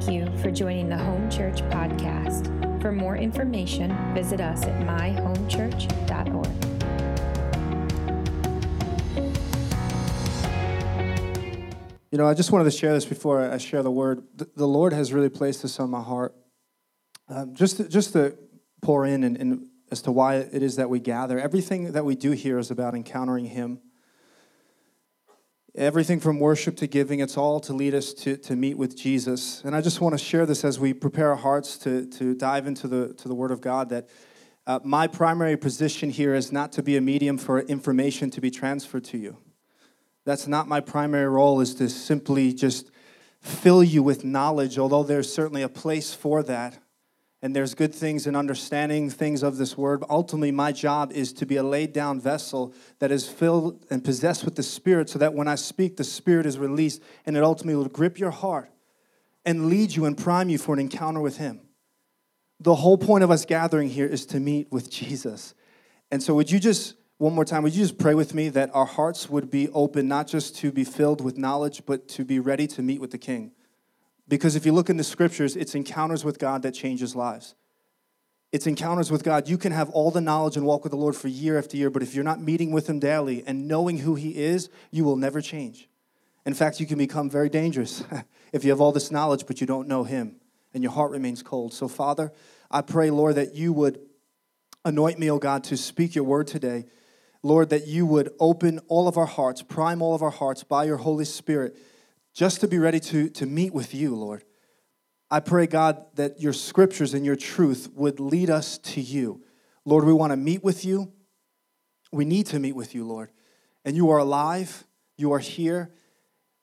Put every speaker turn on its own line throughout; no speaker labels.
Thank you for joining the Home Church podcast. For more information, visit us at myhomechurch.org.
You know, I just wanted to share this before I share the word. The Lord has really placed this on my heart. Um, just, to, just to pour in and, and as to why it is that we gather. Everything that we do here is about encountering Him. Everything from worship to giving, it's all to lead us to, to meet with Jesus. And I just want to share this as we prepare our hearts to, to dive into the, to the Word of God that uh, my primary position here is not to be a medium for information to be transferred to you. That's not my primary role, is to simply just fill you with knowledge, although there's certainly a place for that and there's good things in understanding things of this word. Ultimately, my job is to be a laid down vessel that is filled and possessed with the Spirit so that when I speak, the Spirit is released and it ultimately will grip your heart and lead you and prime you for an encounter with Him. The whole point of us gathering here is to meet with Jesus. And so, would you just, one more time, would you just pray with me that our hearts would be open, not just to be filled with knowledge, but to be ready to meet with the King? Because if you look in the scriptures, it's encounters with God that changes lives. It's encounters with God. You can have all the knowledge and walk with the Lord for year after year, but if you're not meeting with Him daily and knowing who He is, you will never change. In fact, you can become very dangerous if you have all this knowledge, but you don't know Him and your heart remains cold. So, Father, I pray, Lord, that you would anoint me, O God, to speak your word today. Lord, that you would open all of our hearts, prime all of our hearts by your Holy Spirit just to be ready to, to meet with you, Lord. I pray, God, that your scriptures and your truth would lead us to you. Lord, we want to meet with you. We need to meet with you, Lord. And you are alive, you are here.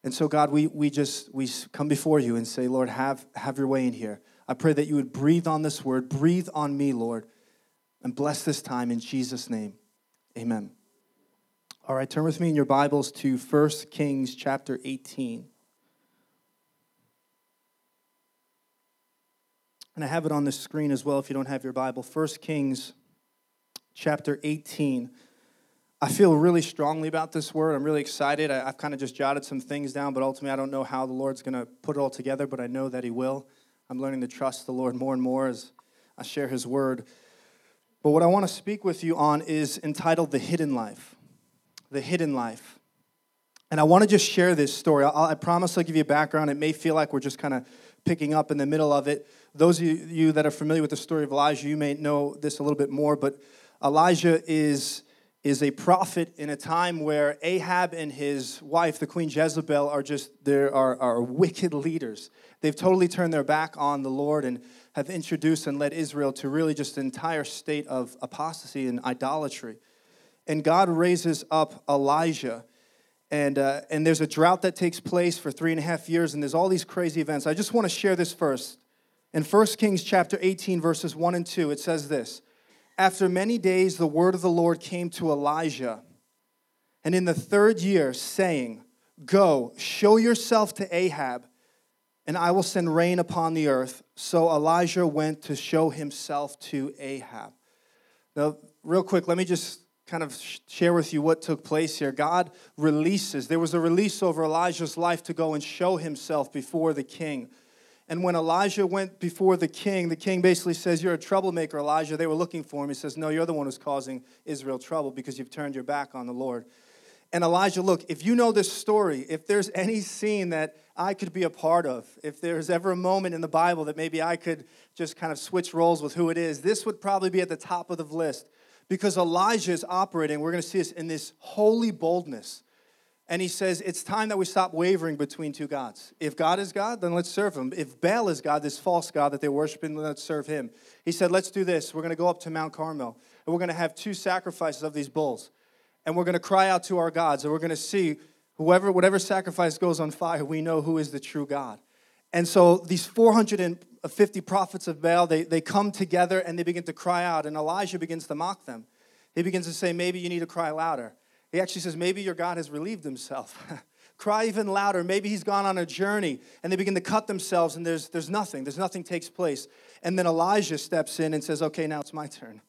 And so, God, we, we just we come before you and say, Lord, have, have your way in here. I pray that you would breathe on this word, breathe on me, Lord, and bless this time in Jesus' name. Amen. All right, turn with me in your Bibles to 1 Kings chapter 18. And I have it on the screen as well if you don't have your Bible. 1 Kings chapter 18. I feel really strongly about this word. I'm really excited. I, have kind of just jotted some things down, but ultimately I don't know how the Lord's going to put it all together, but I know that He will. I'm learning to trust the Lord more and more as I share His word. But what I want to speak with you on is entitled The Hidden Life. The Hidden Life. And I want to just share this story. I, I promise I'll give you a background. It may feel like we're just kind of picking up in the middle of it. Those of you that are familiar with the story of Elijah, you may know this a little bit more, but Elijah is, is a prophet in a time where Ahab and his wife, the Queen Jezebel, are just there are, are wicked leaders. They've totally turned their back on the Lord and have introduced and led Israel to really just an entire state of apostasy and idolatry. And God raises up Elijah and, uh, and there's a drought that takes place for three and a half years, and there's all these crazy events. I just want to share this first. In 1 Kings chapter 18, verses 1 and 2, it says this After many days, the word of the Lord came to Elijah, and in the third year, saying, Go, show yourself to Ahab, and I will send rain upon the earth. So Elijah went to show himself to Ahab. Now, real quick, let me just kind of share with you what took place here. God releases, there was a release over Elijah's life to go and show himself before the king. And when Elijah went before the king, the king basically says, You're a troublemaker, Elijah. They were looking for him. He says, No, you're the one who's causing Israel trouble because you've turned your back on the Lord. And Elijah, look, if you know this story, if there's any scene that I could be a part of, if there's ever a moment in the Bible that maybe I could just kind of switch roles with who it is, this would probably be at the top of the list because Elijah is operating, we're going to see this in this holy boldness. And he says, It's time that we stop wavering between two gods. If God is God, then let's serve him. If Baal is God, this false God that they're worshiping, then let's serve him. He said, Let's do this. We're going to go up to Mount Carmel, and we're going to have two sacrifices of these bulls. And we're going to cry out to our gods, and we're going to see whoever, whatever sacrifice goes on fire, we know who is the true God. And so these 450 prophets of Baal, they, they come together and they begin to cry out. And Elijah begins to mock them. He begins to say, maybe you need to cry louder. He actually says, maybe your God has relieved himself. cry even louder. Maybe he's gone on a journey. And they begin to cut themselves and there's, there's nothing. There's nothing takes place. And then Elijah steps in and says, okay, now it's my turn.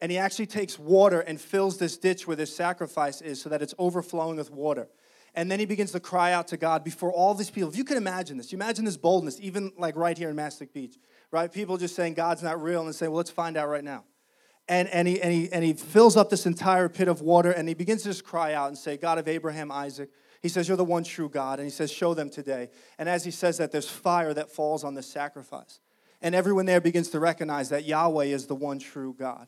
And he actually takes water and fills this ditch where this sacrifice is so that it's overflowing with water. And then he begins to cry out to God before all these people. If you can imagine this, you imagine this boldness, even like right here in Mastic Beach, right? People just saying God's not real and saying, well, let's find out right now. And, and, he, and, he, and he fills up this entire pit of water and he begins to just cry out and say, God of Abraham, Isaac, he says, You're the one true God. And he says, Show them today. And as he says that, there's fire that falls on this sacrifice. And everyone there begins to recognize that Yahweh is the one true God.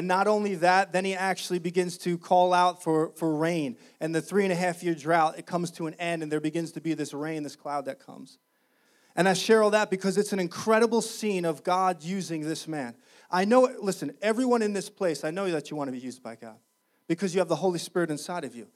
And not only that, then he actually begins to call out for, for rain. And the three and a half year drought, it comes to an end, and there begins to be this rain, this cloud that comes. And I share all that because it's an incredible scene of God using this man. I know, listen, everyone in this place, I know that you want to be used by God because you have the Holy Spirit inside of you.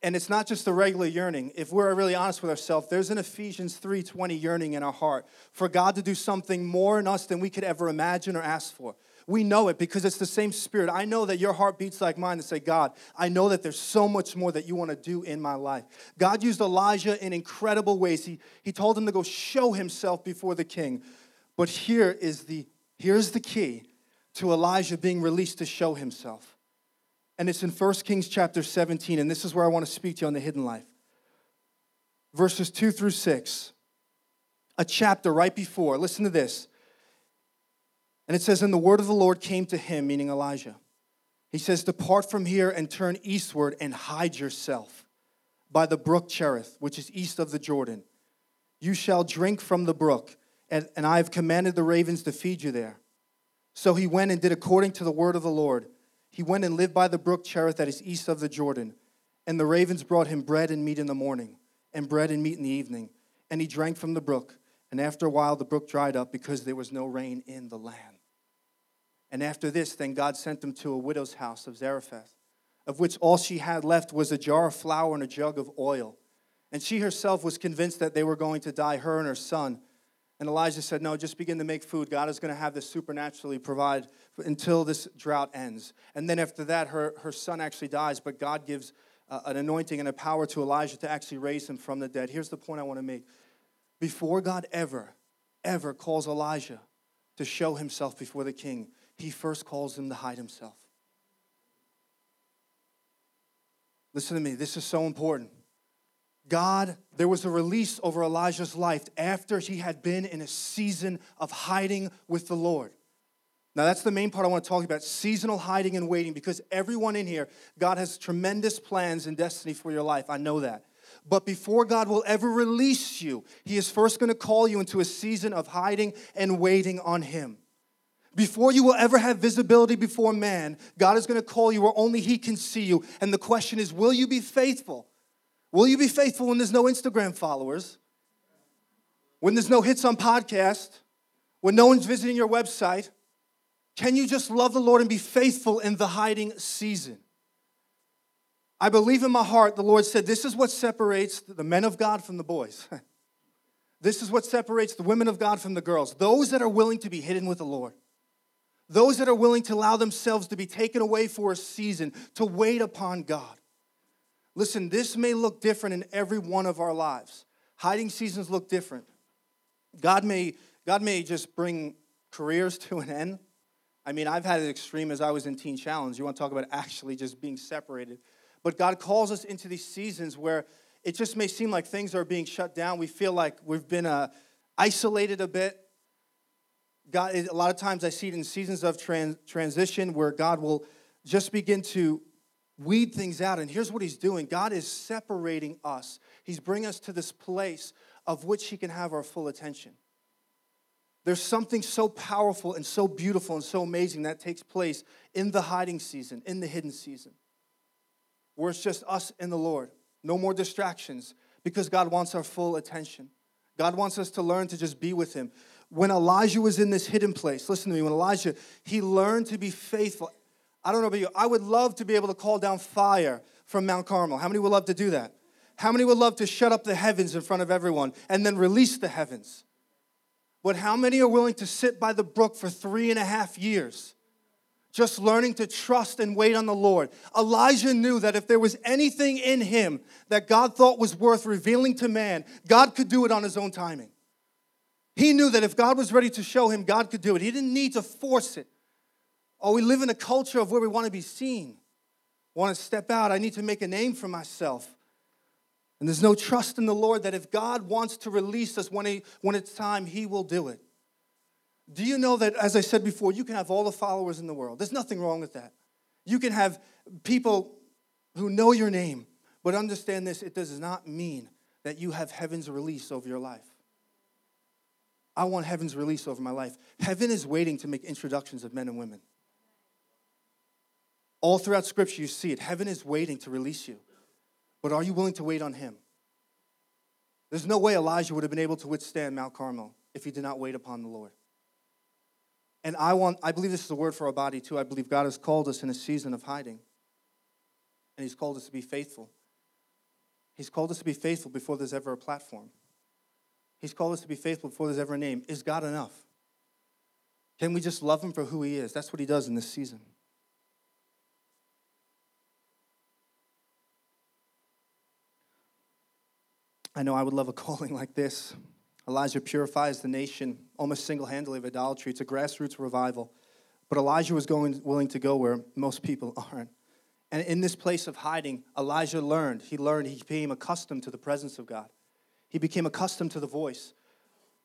And it's not just the regular yearning. If we're really honest with ourselves, there's an Ephesians 3:20 yearning in our heart for God to do something more in us than we could ever imagine or ask for. We know it because it's the same spirit. I know that your heart beats like mine to say, God, I know that there's so much more that you want to do in my life. God used Elijah in incredible ways. He, he told him to go show himself before the king. But here is the here's the key to Elijah being released to show himself. And it's in 1 Kings chapter 17, and this is where I want to speak to you on the hidden life. Verses 2 through 6. A chapter right before. Listen to this. And it says, And the word of the Lord came to him, meaning Elijah. He says, Depart from here and turn eastward and hide yourself by the brook Cherith, which is east of the Jordan. You shall drink from the brook, and, and I have commanded the ravens to feed you there. So he went and did according to the word of the Lord. He went and lived by the brook Cherith that is east of the Jordan. And the ravens brought him bread and meat in the morning, and bread and meat in the evening. And he drank from the brook. And after a while, the brook dried up because there was no rain in the land. And after this, then God sent them to a widow's house of Zarephath, of which all she had left was a jar of flour and a jug of oil. And she herself was convinced that they were going to die, her and her son. And Elijah said, No, just begin to make food. God is going to have this supernaturally provide until this drought ends. And then after that, her, her son actually dies, but God gives uh, an anointing and a power to Elijah to actually raise him from the dead. Here's the point I want to make. Before God ever, ever calls Elijah to show himself before the king, he first calls him to hide himself. Listen to me, this is so important. God, there was a release over Elijah's life after he had been in a season of hiding with the Lord. Now, that's the main part I want to talk about seasonal hiding and waiting because everyone in here, God has tremendous plans and destiny for your life. I know that. But before God will ever release you, He is first going to call you into a season of hiding and waiting on Him. Before you will ever have visibility before man, God is going to call you where only He can see you. And the question is will you be faithful? Will you be faithful when there's no Instagram followers? When there's no hits on podcast? When no one's visiting your website? Can you just love the Lord and be faithful in the hiding season? I believe in my heart the Lord said, This is what separates the men of God from the boys. this is what separates the women of God from the girls. Those that are willing to be hidden with the Lord. Those that are willing to allow themselves to be taken away for a season, to wait upon God. Listen, this may look different in every one of our lives. Hiding seasons look different. God may, God may just bring careers to an end. I mean, I've had an extreme as I was in Teen Challenge. You want to talk about actually just being separated. But God calls us into these seasons where it just may seem like things are being shut down. We feel like we've been uh, isolated a bit. God, a lot of times I see it in seasons of trans, transition where God will just begin to weed things out. And here's what He's doing God is separating us, He's bringing us to this place of which He can have our full attention. There's something so powerful and so beautiful and so amazing that takes place in the hiding season, in the hidden season, where it's just us and the Lord. No more distractions because God wants our full attention. God wants us to learn to just be with Him when Elijah was in this hidden place, listen to me, when Elijah, he learned to be faithful. I don't know about you, I would love to be able to call down fire from Mount Carmel. How many would love to do that? How many would love to shut up the heavens in front of everyone and then release the heavens? But how many are willing to sit by the brook for three and a half years? Just learning to trust and wait on the Lord. Elijah knew that if there was anything in him that God thought was worth revealing to man, God could do it on his own timing. He knew that if God was ready to show him, God could do it. He didn't need to force it. Oh, we live in a culture of where we want to be seen. want to step out. I need to make a name for myself. And there's no trust in the Lord that if God wants to release us when, he, when it's time, He will do it. Do you know that, as I said before, you can have all the followers in the world? There's nothing wrong with that. You can have people who know your name, but understand this it does not mean that you have heaven's release over your life. I want heaven's release over my life. Heaven is waiting to make introductions of men and women. All throughout Scripture, you see it. Heaven is waiting to release you. But are you willing to wait on Him? There's no way Elijah would have been able to withstand Mount Carmel if he did not wait upon the Lord. And I want, I believe this is a word for our body too. I believe God has called us in a season of hiding. And He's called us to be faithful. He's called us to be faithful before there's ever a platform. He's called us to be faithful before there's ever a name. Is God enough? Can we just love Him for who He is? That's what He does in this season. I know I would love a calling like this. Elijah purifies the nation almost single handedly of idolatry. It's a grassroots revival. But Elijah was going, willing to go where most people aren't. And in this place of hiding, Elijah learned. He learned, he became accustomed to the presence of God. He became accustomed to the voice.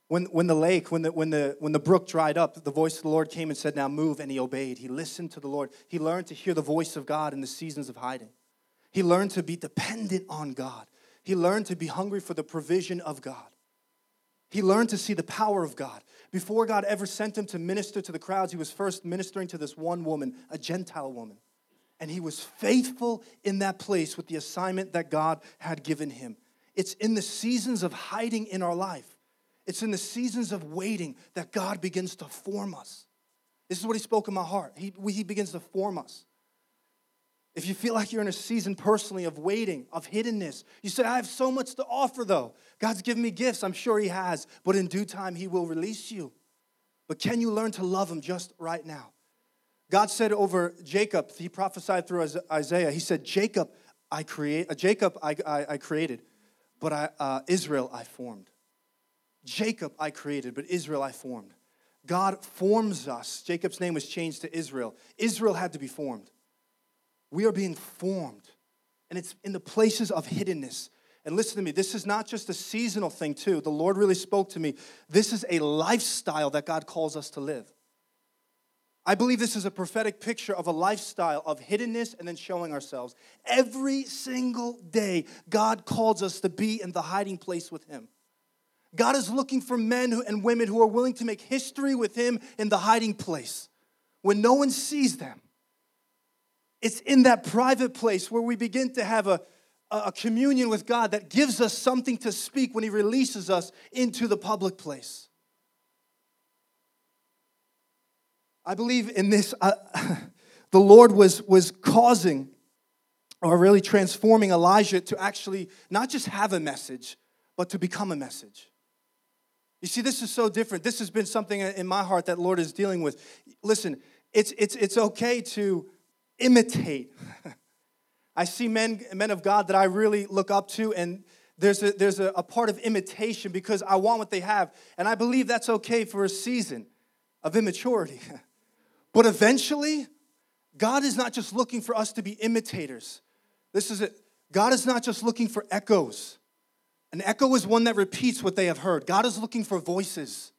When, when the lake, when the, when, the, when the brook dried up, the voice of the Lord came and said, Now move, and he obeyed. He listened to the Lord. He learned to hear the voice of God in the seasons of hiding. He learned to be dependent on God. He learned to be hungry for the provision of God. He learned to see the power of God. Before God ever sent him to minister to the crowds, he was first ministering to this one woman, a Gentile woman. And he was faithful in that place with the assignment that God had given him. It's in the seasons of hiding in our life, it's in the seasons of waiting that God begins to form us. This is what he spoke in my heart. He, he begins to form us. If you feel like you're in a season personally of waiting, of hiddenness, you say, I have so much to offer though. God's given me gifts. I'm sure He has, but in due time, He will release you. But can you learn to love Him just right now? God said over Jacob, He prophesied through Isaiah, He said, Jacob, I create, uh, Jacob I, I, I, created, but I, uh, Israel I formed. Jacob I created, but Israel I formed. God forms us. Jacob's name was changed to Israel. Israel had to be formed. We are being formed, and it's in the places of hiddenness. And listen to me, this is not just a seasonal thing, too. The Lord really spoke to me. This is a lifestyle that God calls us to live. I believe this is a prophetic picture of a lifestyle of hiddenness and then showing ourselves. Every single day, God calls us to be in the hiding place with Him. God is looking for men and women who are willing to make history with Him in the hiding place when no one sees them. It's in that private place where we begin to have a, a communion with God that gives us something to speak when He releases us into the public place. I believe in this. Uh, the Lord was, was causing or really transforming Elijah to actually not just have a message, but to become a message. You see, this is so different. This has been something in my heart that Lord is dealing with. Listen, it's, it's, it's okay to imitate. I see men, men of God that I really look up to, and there's, a, there's a, a part of imitation because I want what they have. And I believe that's okay for a season of immaturity. but eventually, God is not just looking for us to be imitators. This is it. God is not just looking for echoes. An echo is one that repeats what they have heard. God is looking for voices,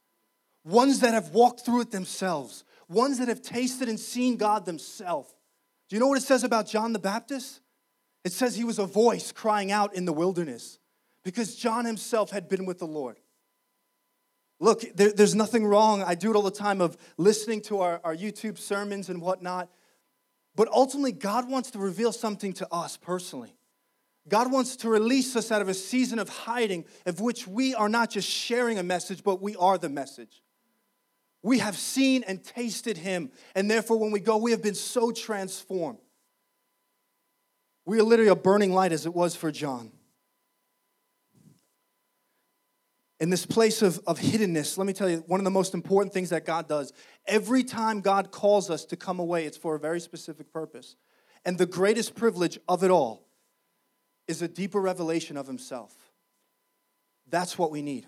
ones that have walked through it themselves, ones that have tasted and seen God themselves. Do you know what it says about John the Baptist? It says he was a voice crying out in the wilderness because John himself had been with the Lord. Look, there, there's nothing wrong. I do it all the time of listening to our, our YouTube sermons and whatnot. But ultimately, God wants to reveal something to us personally. God wants to release us out of a season of hiding, of which we are not just sharing a message, but we are the message. We have seen and tasted him, and therefore, when we go, we have been so transformed. We are literally a burning light as it was for John. In this place of, of hiddenness, let me tell you, one of the most important things that God does, every time God calls us to come away, it's for a very specific purpose. And the greatest privilege of it all is a deeper revelation of Himself. That's what we need.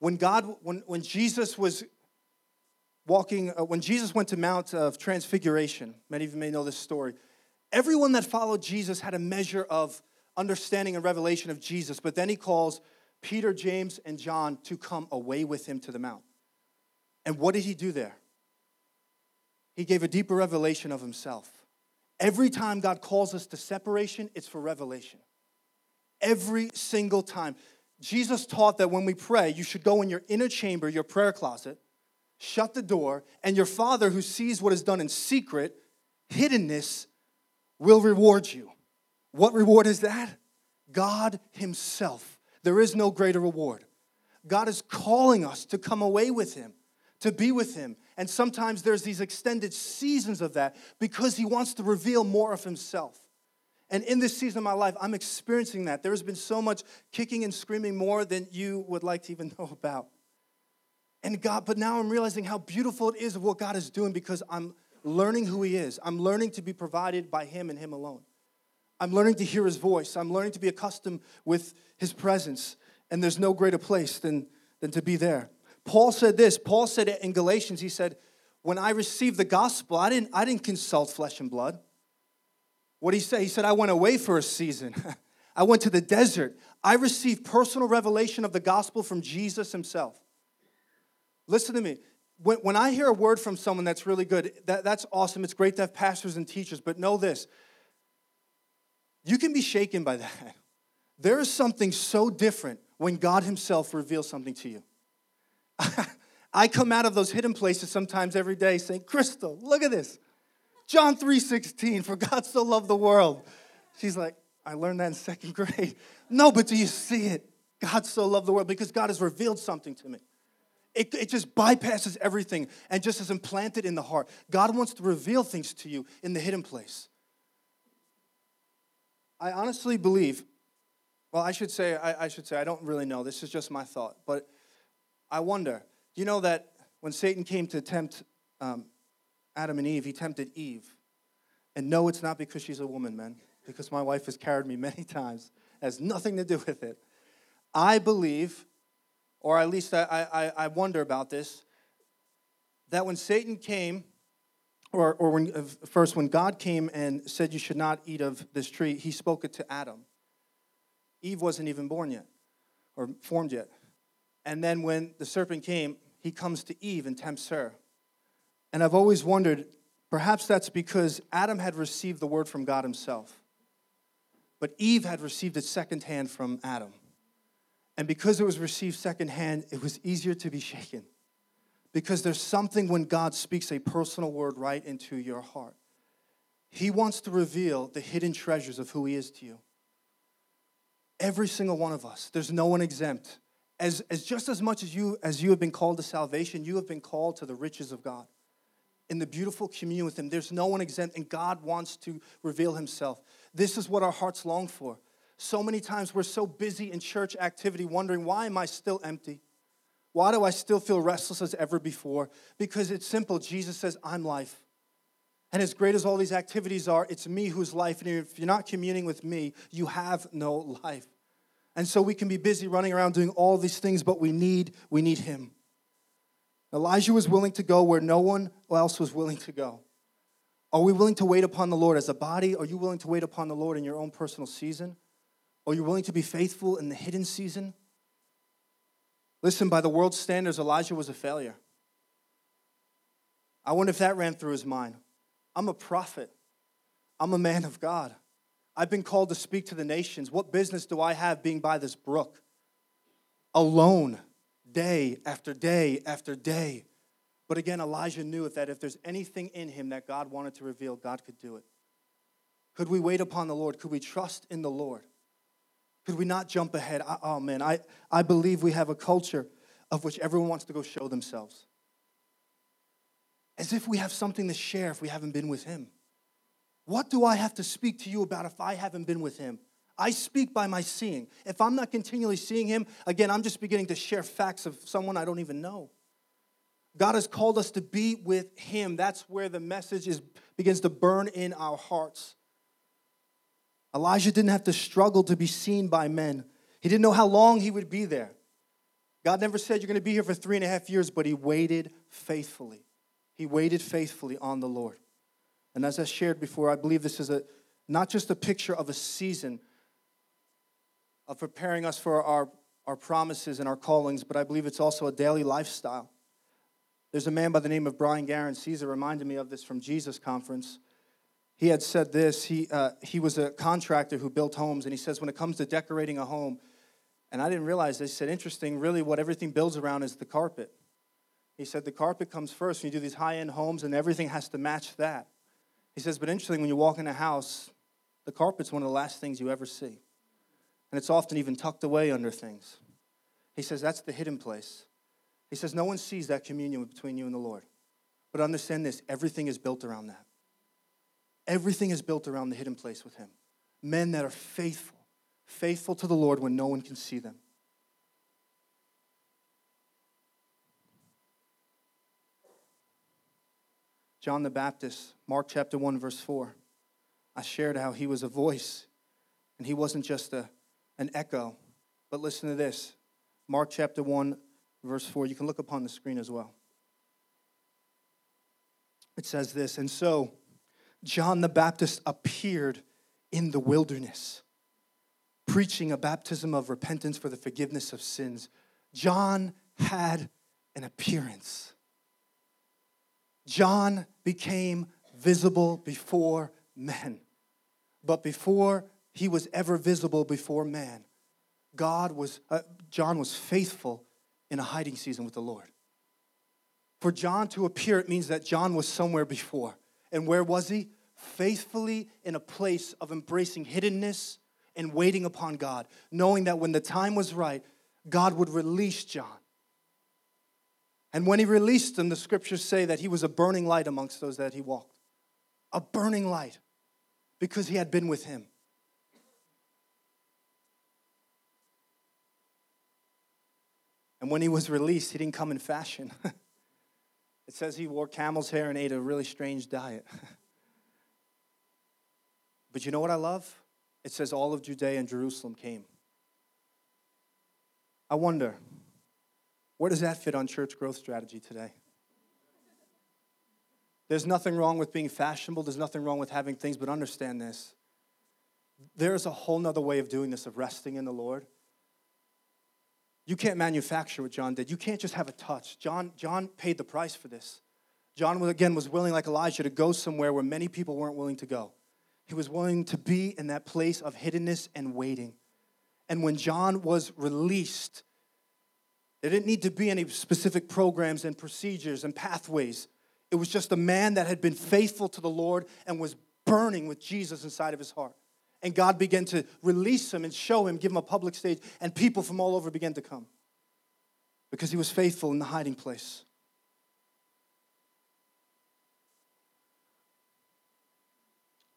When God, when, when Jesus was walking, uh, when Jesus went to Mount of Transfiguration, many of you may know this story, everyone that followed Jesus had a measure of, understanding and revelation of Jesus, but then he calls Peter, James, and John to come away with him to the mount. And what did he do there? He gave a deeper revelation of himself. Every time God calls us to separation, it's for revelation. Every single time. Jesus taught that when we pray, you should go in your inner chamber, your prayer closet, shut the door, and your Father who sees what is done in secret, hiddenness, will reward you. What reward is that? God Himself. There is no greater reward. God is calling us to come away with Him, to be with Him. And sometimes there's these extended seasons of that because He wants to reveal more of Himself. And in this season of my life, I'm experiencing that. There has been so much kicking and screaming more than you would like to even know about. And God, but now I'm realizing how beautiful it is of what God is doing because I'm learning who He is. I'm learning to be provided by Him and Him alone. I'm learning to hear his voice. I'm learning to be accustomed with his presence. And there's no greater place than, than to be there. Paul said this. Paul said it in Galatians, he said, When I received the gospel, I didn't, I didn't consult flesh and blood. What did he say? He said, I went away for a season. I went to the desert. I received personal revelation of the gospel from Jesus himself. Listen to me. When, when I hear a word from someone that's really good, that, that's awesome. It's great to have pastors and teachers, but know this you can be shaken by that. There is something so different when God Himself reveals something to you. I come out of those hidden places sometimes every day saying, Crystal, look at this. John 3:16, for God so loved the world. She's like, I learned that in second grade. No, but do you see it? God so loved the world because God has revealed something to me. It, it just bypasses everything and just is implanted in the heart. God wants to reveal things to you in the hidden place. I honestly believe, well, I should say, I, I, should say, I don't really know. This is just my thought. But I wonder, you know that when Satan came to tempt um, Adam and Eve, he tempted Eve. And no, it's not because she's a woman, man, because my wife has carried me many times. It has nothing to do with it. I believe, or at least I, I, I wonder about this, that when Satan came or, or when, uh, first, when God came and said you should not eat of this tree, he spoke it to Adam. Eve wasn't even born yet or formed yet. And then when the serpent came, he comes to Eve and tempts her. And I've always wondered perhaps that's because Adam had received the word from God himself, but Eve had received it secondhand from Adam. And because it was received secondhand, it was easier to be shaken because there's something when God speaks a personal word right into your heart. He wants to reveal the hidden treasures of who He is to you. Every single one of us, there's no one exempt. As, as just as much as you as you have been called to salvation, you have been called to the riches of God. In the beautiful communion with Him, there's no one exempt, and God wants to reveal Himself. This is what our hearts long for. So many times we're so busy in church activity, wondering, why am I still empty? Why do I still feel restless as ever before? Because it's simple. Jesus says, I'm life. And as great as all these activities are, it's me who's life. And if you're not communing with me, you have no life. And so we can be busy running around doing all these things, but we need, we need him. Elijah was willing to go where no one else was willing to go. Are we willing to wait upon the Lord as a body? Are you willing to wait upon the Lord in your own personal season? Are you willing to be faithful in the hidden season? Listen, by the world's standards, Elijah was a failure. I wonder if that ran through his mind. I'm a prophet, I'm a man of God. I've been called to speak to the nations. What business do I have being by this brook? Alone, day after day after day. But again, Elijah knew that if there's anything in him that God wanted to reveal, God could do it. Could we wait upon the Lord? Could we trust in the Lord? Could we not jump ahead? oh man, I, I believe we have a culture of which everyone wants to go show themselves. As if we have something to share if we haven't been with Him. What do I have to speak to you about if I haven't been with Him? I speak by my seeing. If I'm not continually seeing Him, again, I'm just beginning to share facts of someone I don't even know. God has called us to be with Him. That's where the message is, begins to burn in our hearts. Elijah didn't have to struggle to be seen by men. He didn't know how long he would be there. God never said you're going to be here for three and a half years, but he waited faithfully. He waited faithfully on the Lord. And as I shared before, I believe this is a not just a picture of a season, of preparing us for our, our promises and our callings, but I believe it's also a daily lifestyle. There's a man by the name of Brian Guerin. Caesar reminded me of this from Jesus Conference. He had said this. He, uh, he was a contractor who built homes, and he says, when it comes to decorating a home, and I didn't realize this, he said, interesting, really what everything builds around is the carpet. He said, the carpet comes first when you do these high end homes, and everything has to match that. He says, but interesting, when you walk in a house, the carpet's one of the last things you ever see. And it's often even tucked away under things. He says, that's the hidden place. He says, no one sees that communion between you and the Lord. But understand this everything is built around that. Everything is built around the hidden place with Him. Men that are faithful, faithful to the Lord when no one can see them. John the Baptist, Mark chapter 1, verse 4. I shared how he was a voice and he wasn't just a, an echo. But listen to this Mark chapter 1, verse 4. You can look upon the screen as well. It says this And so John the Baptist appeared in the wilderness, preaching a baptism of repentance for the forgiveness of sins. John had an appearance. John became visible before men. But before he was ever visible before man, God was, uh, John was faithful in a hiding season with the Lord. For John to appear, it means that John was somewhere before. And where was he? Faithfully in a place of embracing hiddenness and waiting upon God, knowing that when the time was right, God would release John. And when he released him, the scriptures say that he was a burning light amongst those that he walked. A burning light because he had been with him. And when he was released, he didn't come in fashion. it says he wore camel's hair and ate a really strange diet. but you know what I love? It says all of Judea and Jerusalem came. I wonder, where does that fit on church growth strategy today? There's nothing wrong with being fashionable, there's nothing wrong with having things, but understand this. There's a whole nother way of doing this, of resting in the Lord. You can't manufacture what John did. You can't just have a touch. John, John paid the price for this. John, again, was willing, like Elijah, to go somewhere where many people weren't willing to go. He was willing to be in that place of hiddenness and waiting. And when John was released, there didn't need to be any specific programs and procedures and pathways. It was just a man that had been faithful to the Lord and was burning with Jesus inside of his heart. And God began to release him and show him, give him a public stage, and people from all over began to come because he was faithful in the hiding place.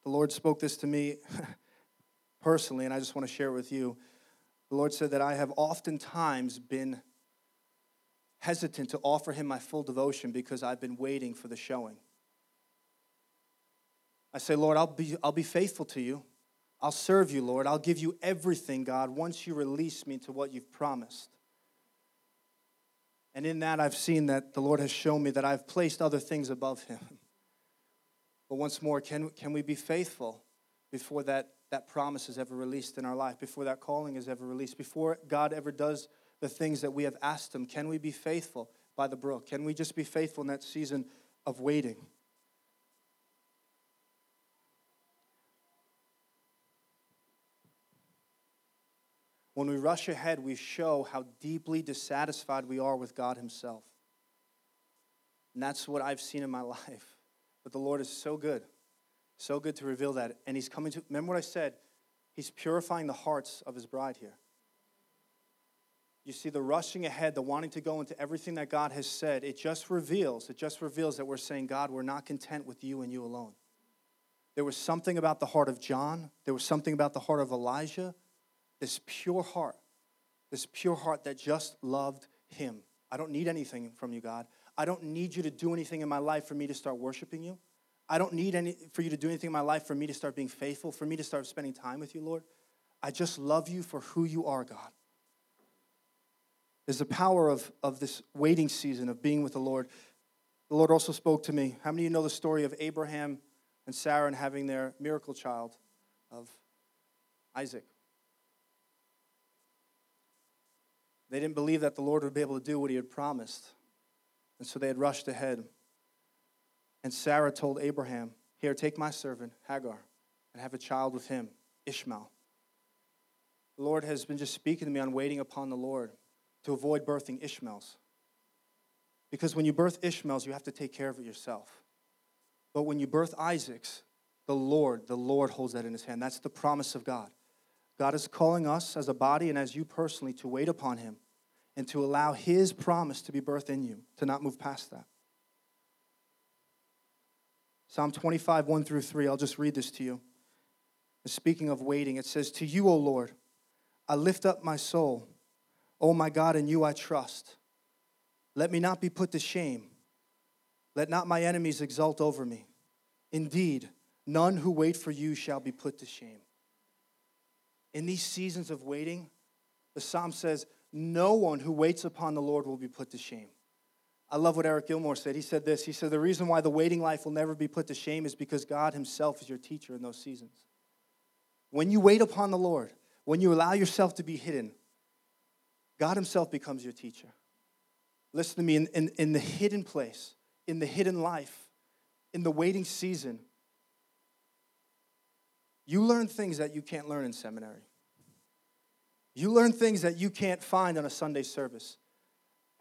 The Lord spoke this to me personally, and I just want to share it with you. The Lord said that I have oftentimes been hesitant to offer him my full devotion because I've been waiting for the showing. I say, Lord, I'll be, I'll be faithful to you. I'll serve you, Lord. I'll give you everything, God, once you release me to what you've promised. And in that, I've seen that the Lord has shown me that I've placed other things above him. But once more, can, can we be faithful before that, that promise is ever released in our life, before that calling is ever released, before God ever does the things that we have asked Him? Can we be faithful by the brook? Can we just be faithful in that season of waiting? When we rush ahead, we show how deeply dissatisfied we are with God Himself. And that's what I've seen in my life. But the Lord is so good, so good to reveal that. And He's coming to, remember what I said? He's purifying the hearts of His bride here. You see, the rushing ahead, the wanting to go into everything that God has said, it just reveals, it just reveals that we're saying, God, we're not content with you and you alone. There was something about the heart of John, there was something about the heart of Elijah, this pure heart, this pure heart that just loved him. I don't need anything from you, God. I don't need you to do anything in my life for me to start worshiping you. I don't need any for you to do anything in my life for me to start being faithful, for me to start spending time with you, Lord. I just love you for who you are, God. There's the power of, of this waiting season of being with the Lord. The Lord also spoke to me. How many of you know the story of Abraham and Sarah and having their miracle child of Isaac? They didn't believe that the Lord would be able to do what he had promised. And so they had rushed ahead. And Sarah told Abraham, Here, take my servant, Hagar, and have a child with him, Ishmael. The Lord has been just speaking to me on waiting upon the Lord to avoid birthing Ishmaels. Because when you birth Ishmaels, you have to take care of it yourself. But when you birth Isaacs, the Lord, the Lord holds that in his hand. That's the promise of God. God is calling us as a body and as you personally to wait upon him and to allow his promise to be birthed in you, to not move past that. Psalm 25, 1 through 3, I'll just read this to you. Speaking of waiting, it says, To you, O Lord, I lift up my soul. O my God, in you I trust. Let me not be put to shame. Let not my enemies exult over me. Indeed, none who wait for you shall be put to shame. In these seasons of waiting, the psalm says, No one who waits upon the Lord will be put to shame. I love what Eric Gilmour said. He said this He said, The reason why the waiting life will never be put to shame is because God Himself is your teacher in those seasons. When you wait upon the Lord, when you allow yourself to be hidden, God Himself becomes your teacher. Listen to me, in, in, in the hidden place, in the hidden life, in the waiting season, you learn things that you can't learn in seminary. You learn things that you can't find on a Sunday service.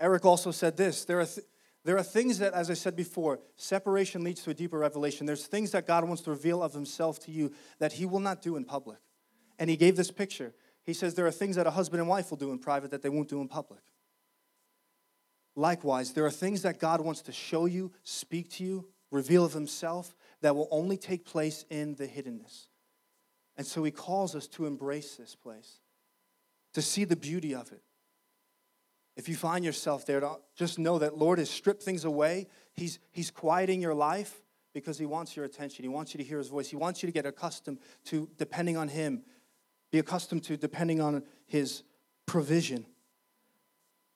Eric also said this there are, th- there are things that, as I said before, separation leads to a deeper revelation. There's things that God wants to reveal of Himself to you that He will not do in public. And He gave this picture. He says there are things that a husband and wife will do in private that they won't do in public. Likewise, there are things that God wants to show you, speak to you, reveal of Himself that will only take place in the hiddenness. And so He calls us to embrace this place, to see the beauty of it. If you find yourself there, just know that Lord has stripped things away. He's, he's quieting your life because He wants your attention. He wants you to hear His voice. He wants you to get accustomed to depending on Him, be accustomed to depending on His provision.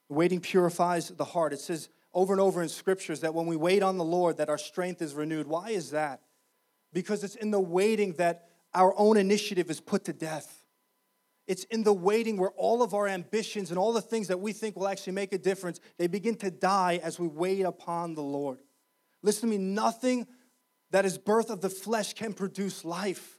Waiting purifies the heart. It says over and over in scriptures that when we wait on the Lord, that our strength is renewed. Why is that? Because it's in the waiting that our own initiative is put to death. It's in the waiting where all of our ambitions and all the things that we think will actually make a difference, they begin to die as we wait upon the Lord. Listen to me, nothing that is birth of the flesh can produce life.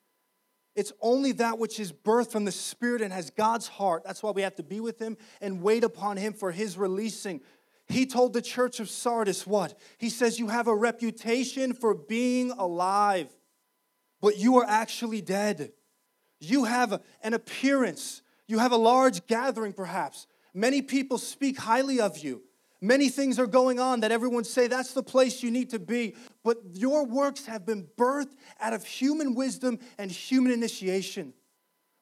It's only that which is birth from the Spirit and has God's heart. That's why we have to be with Him and wait upon Him for His releasing. He told the church of Sardis what? He says, You have a reputation for being alive, but you are actually dead. You have an appearance, you have a large gathering perhaps. Many people speak highly of you. Many things are going on that everyone say that's the place you need to be, but your works have been birthed out of human wisdom and human initiation.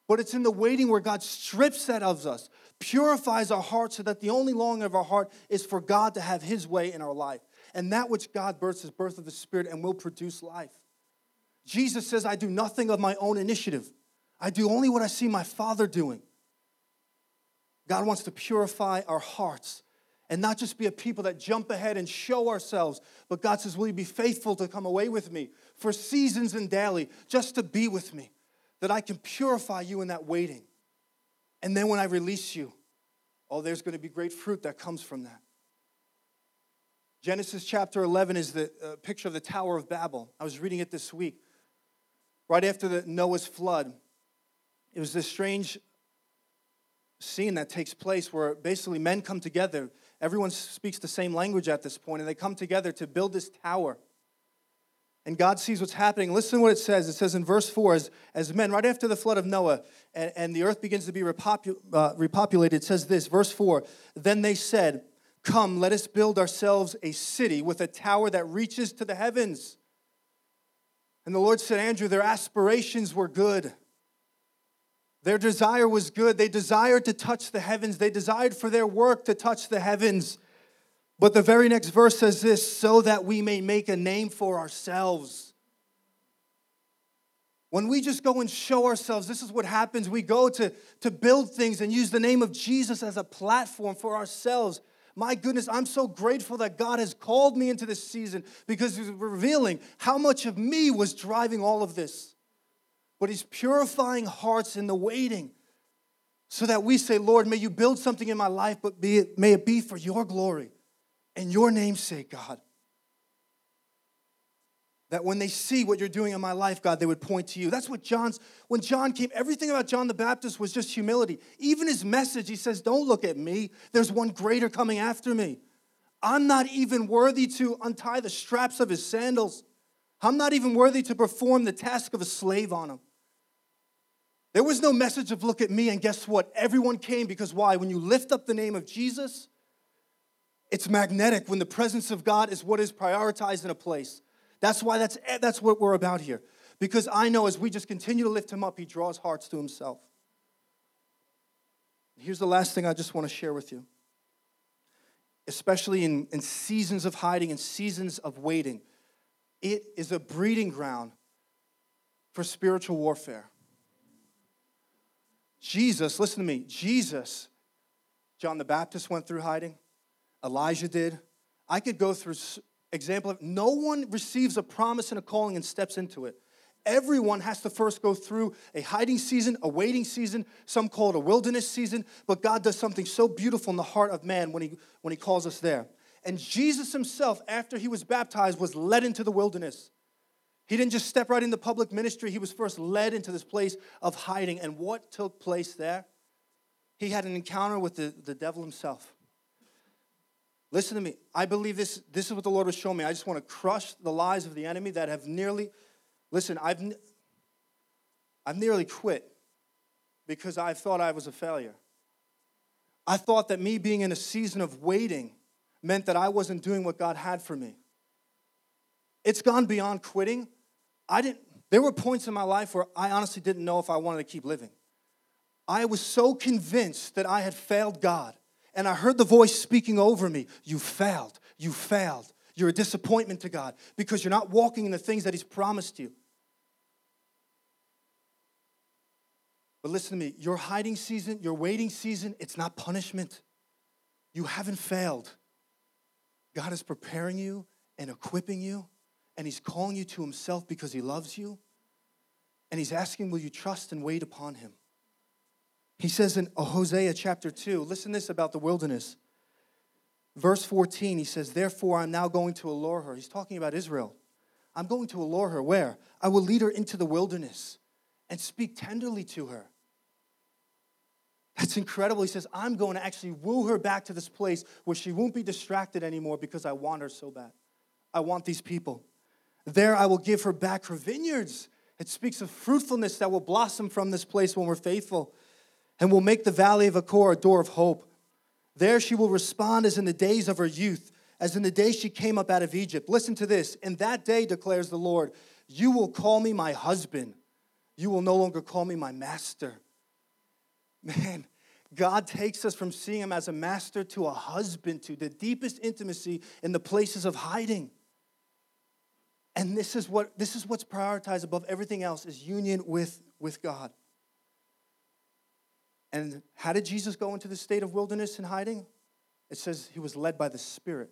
But it's in the waiting where God strips that of us, purifies our heart so that the only longing of our heart is for God to have his way in our life. And that which God births is birth of the Spirit and will produce life. Jesus says, I do nothing of my own initiative. I do only what I see my Father doing. God wants to purify our hearts and not just be a people that jump ahead and show ourselves, but God says, Will you be faithful to come away with me for seasons and daily, just to be with me, that I can purify you in that waiting. And then when I release you, oh, there's going to be great fruit that comes from that. Genesis chapter 11 is the uh, picture of the Tower of Babel. I was reading it this week. Right after the Noah's flood, it was this strange scene that takes place where basically men come together. Everyone speaks the same language at this point, and they come together to build this tower. And God sees what's happening. Listen to what it says. It says in verse 4 as, as men, right after the flood of Noah, and, and the earth begins to be repopu- uh, repopulated, it says this, verse 4 Then they said, Come, let us build ourselves a city with a tower that reaches to the heavens. And the Lord said, Andrew, their aspirations were good. Their desire was good. They desired to touch the heavens. They desired for their work to touch the heavens. But the very next verse says this so that we may make a name for ourselves. When we just go and show ourselves, this is what happens. We go to, to build things and use the name of Jesus as a platform for ourselves. My goodness, I'm so grateful that God has called me into this season because He's revealing how much of me was driving all of this but He's purifying hearts in the waiting. So that we say, Lord, may you build something in my life, but be it, may it be for your glory and your name's sake, God. That when they see what you're doing in my life, God, they would point to you. That's what John's, when John came, everything about John the Baptist was just humility. Even his message, he says, Don't look at me. There's one greater coming after me. I'm not even worthy to untie the straps of his sandals. I'm not even worthy to perform the task of a slave on him. There was no message of look at me, and guess what? Everyone came because why? When you lift up the name of Jesus, it's magnetic. When the presence of God is what is prioritized in a place. That's why that's, that's what we're about here. Because I know as we just continue to lift him up, he draws hearts to himself. Here's the last thing I just want to share with you. Especially in, in seasons of hiding and seasons of waiting, it is a breeding ground for spiritual warfare. Jesus, listen to me, Jesus, John the Baptist went through hiding, Elijah did. I could go through example of no one receives a promise and a calling and steps into it. Everyone has to first go through a hiding season, a waiting season, some call it a wilderness season, but God does something so beautiful in the heart of man when he, when he calls us there. And Jesus himself, after he was baptized, was led into the wilderness. He didn't just step right into public ministry, he was first led into this place of hiding. And what took place there? He had an encounter with the, the devil himself. Listen to me. I believe this, this is what the Lord was showing me. I just want to crush the lies of the enemy that have nearly, listen, I've, I've nearly quit because I thought I was a failure. I thought that me being in a season of waiting meant that I wasn't doing what God had for me. It's gone beyond quitting. I didn't, there were points in my life where I honestly didn't know if I wanted to keep living. I was so convinced that I had failed God and I heard the voice speaking over me You failed. You failed. You're a disappointment to God because you're not walking in the things that He's promised you. But listen to me your hiding season, your waiting season, it's not punishment. You haven't failed. God is preparing you and equipping you, and He's calling you to Himself because He loves you. And He's asking, Will you trust and wait upon Him? He says in Hosea chapter 2, listen this about the wilderness. Verse 14, he says, Therefore I'm now going to allure her. He's talking about Israel. I'm going to allure her. Where? I will lead her into the wilderness and speak tenderly to her. That's incredible. He says, I'm going to actually woo her back to this place where she won't be distracted anymore because I want her so bad. I want these people. There I will give her back her vineyards. It speaks of fruitfulness that will blossom from this place when we're faithful and will make the valley of Achor a door of hope. There she will respond as in the days of her youth, as in the day she came up out of Egypt. Listen to this. In that day, declares the Lord, you will call me my husband. You will no longer call me my master. Man, God takes us from seeing him as a master to a husband, to the deepest intimacy in the places of hiding. And this is what this is what's prioritized above everything else is union with, with God. And how did Jesus go into the state of wilderness and hiding? It says he was led by the Spirit.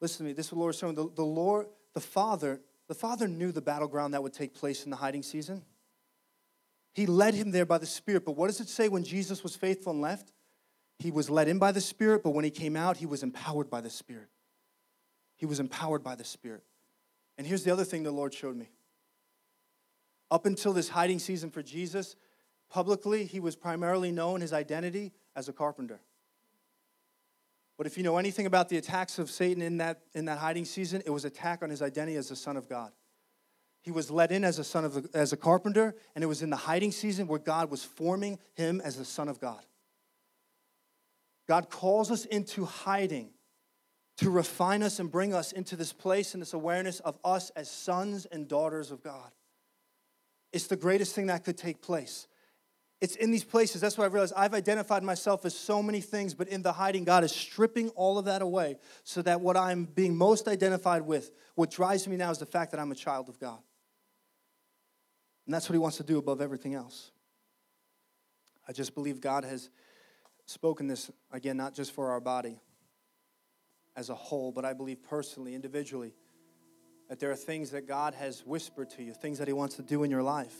Listen to me, this is the Lord is showing. The, the Lord, the Father, the Father knew the battleground that would take place in the hiding season. He led him there by the Spirit. But what does it say when Jesus was faithful and left? He was led in by the Spirit, but when he came out, he was empowered by the Spirit. He was empowered by the Spirit. And here's the other thing the Lord showed me. Up until this hiding season for Jesus, Publicly, he was primarily known his identity as a carpenter. But if you know anything about the attacks of Satan in that, in that hiding season, it was attack on his identity as the Son of God. He was let in as a son of the, as a carpenter, and it was in the hiding season where God was forming him as the Son of God. God calls us into hiding to refine us and bring us into this place and this awareness of us as sons and daughters of God. It's the greatest thing that could take place. It's in these places. That's what I realized. I've identified myself as so many things, but in the hiding, God is stripping all of that away so that what I'm being most identified with, what drives me now is the fact that I'm a child of God. And that's what He wants to do above everything else. I just believe God has spoken this, again, not just for our body as a whole, but I believe personally, individually, that there are things that God has whispered to you, things that He wants to do in your life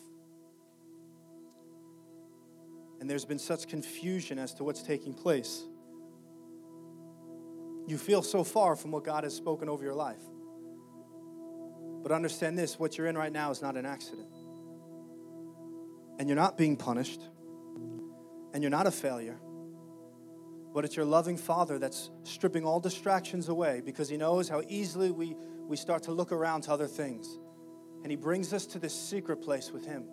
and there's been such confusion as to what's taking place. You feel so far from what God has spoken over your life. But understand this what you're in right now is not an accident. And you're not being punished, and you're not a failure. But it's your loving Father that's stripping all distractions away because He knows how easily we, we start to look around to other things. And He brings us to this secret place with Him.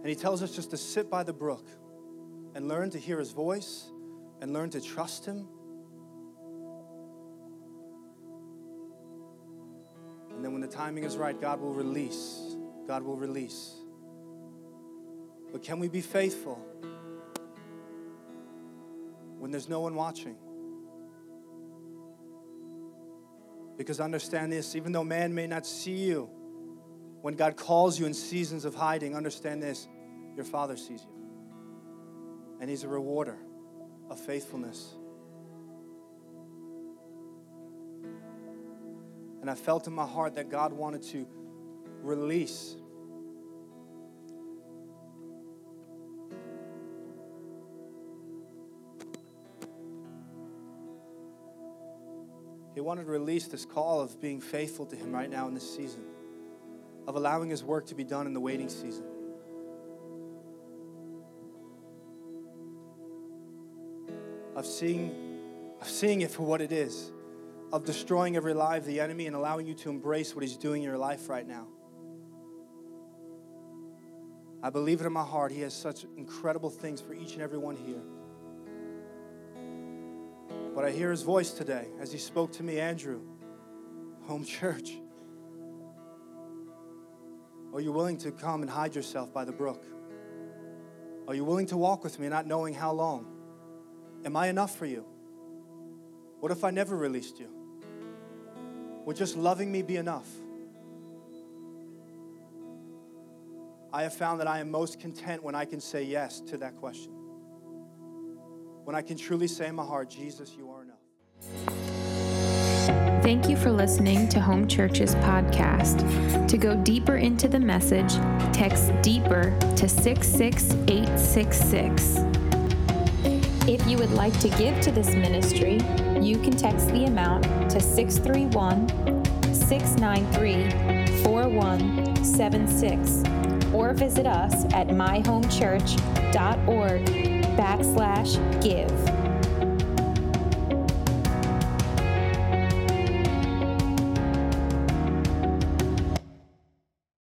And He tells us just to sit by the brook and learn to hear His voice and learn to trust Him. And then when the timing is right, God will release. God will release. But can we be faithful when there's no one watching? Because understand this even though man may not see you, when God calls you in seasons of hiding, understand this your Father sees you. And He's a rewarder of faithfulness. And I felt in my heart that God wanted to release He wanted to release this call of being faithful to Him right now in this season, of allowing His work to be done in the waiting season. Of seeing, of seeing it for what it is, of destroying every lie of the enemy and allowing you to embrace what He's doing in your life right now. I believe it in my heart. He has such incredible things for each and every one here. But I hear his voice today as he spoke to me, Andrew, home church. Are you willing to come and hide yourself by the brook? Are you willing to walk with me not knowing how long? Am I enough for you? What if I never released you? Would just loving me be enough? I have found that I am most content when I can say yes to that question. When I can truly say in my heart, Jesus, you are enough.
Thank you for listening to Home Church's podcast. To go deeper into the message, text deeper to 66866. If you would like to give to this ministry, you can text the amount to 631 693 4176 or visit us at myhomechurch.org backslash give.